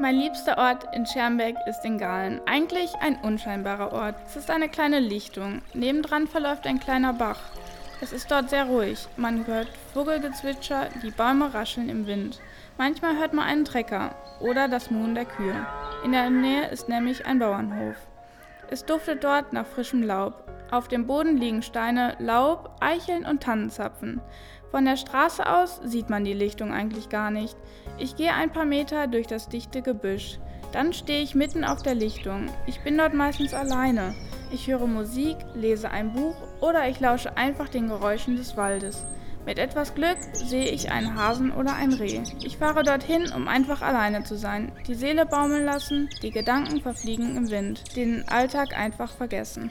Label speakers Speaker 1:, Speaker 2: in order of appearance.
Speaker 1: Mein liebster Ort in Schermbeck ist in Galen. Eigentlich ein unscheinbarer Ort. Es ist eine kleine Lichtung. Nebendran verläuft ein kleiner Bach. Es ist dort sehr ruhig. Man hört Vogelgezwitscher, die Bäume rascheln im Wind. Manchmal hört man einen Trecker oder das Muhen der Kühe. In der Nähe ist nämlich ein Bauernhof. Es duftet dort nach frischem Laub. Auf dem Boden liegen Steine, Laub, Eicheln und Tannenzapfen. Von der Straße aus sieht man die Lichtung eigentlich gar nicht. Ich gehe ein paar Meter durch das dichte Gebüsch. Dann stehe ich mitten auf der Lichtung. Ich bin dort meistens alleine. Ich höre Musik, lese ein Buch oder ich lausche einfach den Geräuschen des Waldes. Mit etwas Glück sehe ich einen Hasen oder ein Reh. Ich fahre dorthin, um einfach alleine zu sein, die Seele baumeln lassen, die Gedanken verfliegen im Wind, den Alltag einfach vergessen.